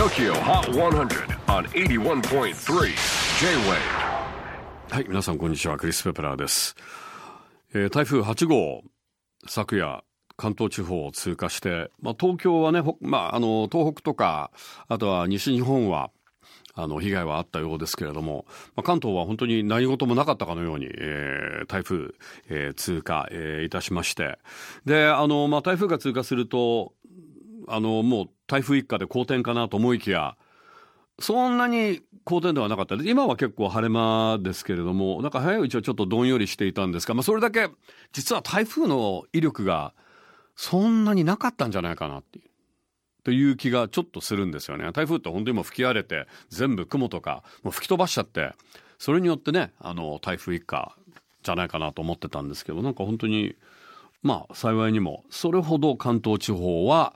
TOKYO HOT 100 on 81.3 J-WAVE はい、皆さんこんにちは。クリス・ペプラーです。えー台風8号、昨夜、関東地方を通過して、まあ、東京はね、ほまあ、あの、東北とか、あとは西日本は、あの、被害はあったようですけれども、まあ、関東は本当に何事もなかったかのように、えー台風、えー通過、えーいたしまして。で、あの、まあ、台風が通過すると、あの、もう台風一過で好天かなと思いきや、そんなに好天ではなかったです。今は結構晴れ間ですけれども、なんか早いうちはちょっとどんよりしていたんですが、まあそれだけ実は台風の威力がそんなになかったんじゃないかなっていう。という気がちょっとするんですよね。台風って本当にもう吹き荒れて全部雲とかもう吹き飛ばしちゃって、それによってね、あの台風一過じゃないかなと思ってたんですけど、なんか本当にまあ幸いにもそれほど関東地方は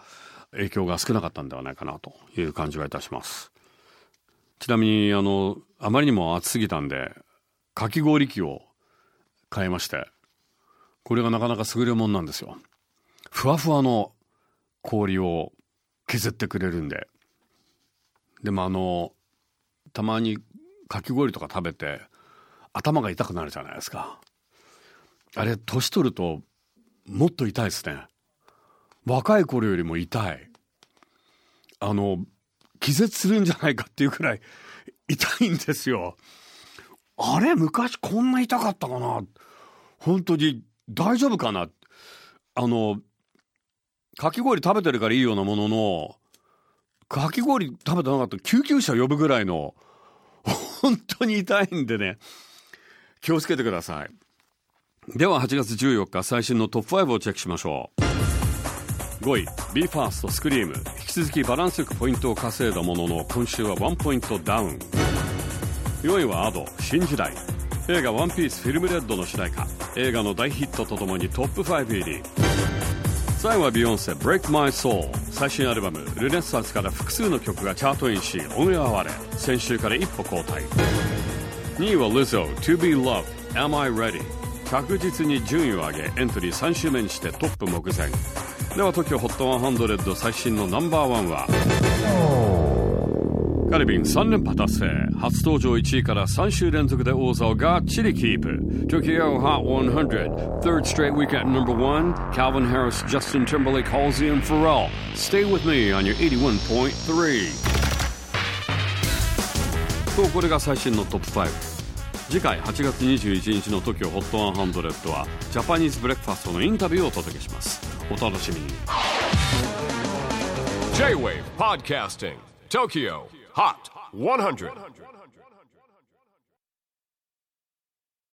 影響が少なかったんではないかなという感じがいたします。ちなみに、あの、あまりにも暑すぎたんで、かき氷機を買いまして、これがなかなか優れもんなんですよ。ふわふわの氷を削ってくれるんで。でもあの、たまにかき氷とか食べて、頭が痛くなるじゃないですか。あれ、年取ると、もっと痛いですね。若い頃よりも痛い。あの、気絶するんじゃないかっていうくらい痛いんですよ。あれ昔こんな痛かったかな？本当に大丈夫かな？あの、かき氷食べてるからいいようなものの、かき氷食べてなかったら救急車呼ぶぐらいの、本当に痛いんでね、気をつけてください。では8月14日最新のトップ5をチェックしましょう。5位 BE:FIRST Scream。引き続きバランスよくポイントを稼いだものの今週は1ポイントダウン。4位は Ado 新時代。映画「 ONE PIECE FILM RED の主題歌。映画の大ヒットとともにトップ5入り。最後はビヨンセ Break My Soul 最新アルバムルネッサンスから複数の曲がチャートインしオンエアは先週から一歩後退。2位は LIZZOTOBELOVEAMIREADY 確実に順位を上げエントリー3週目にしてトップ目前。では TOKIOHOT100 最新のナンバーワンはカルビン3連覇達成初登場1位から3週連続で王座をがっちりキープ Tokyo Hot 100 Third straight weekend number one Calvin Harris, Justin Timberlake, Halsey and Pharrell Stay with me on your 81.3とこれが最新のトップ5次回8月21日の TOKIOHOT100 はジャパニーズブレックファストのインタビューをお届けします。お楽しみに。J-WAVE PODCASTING TOKYO HOT 100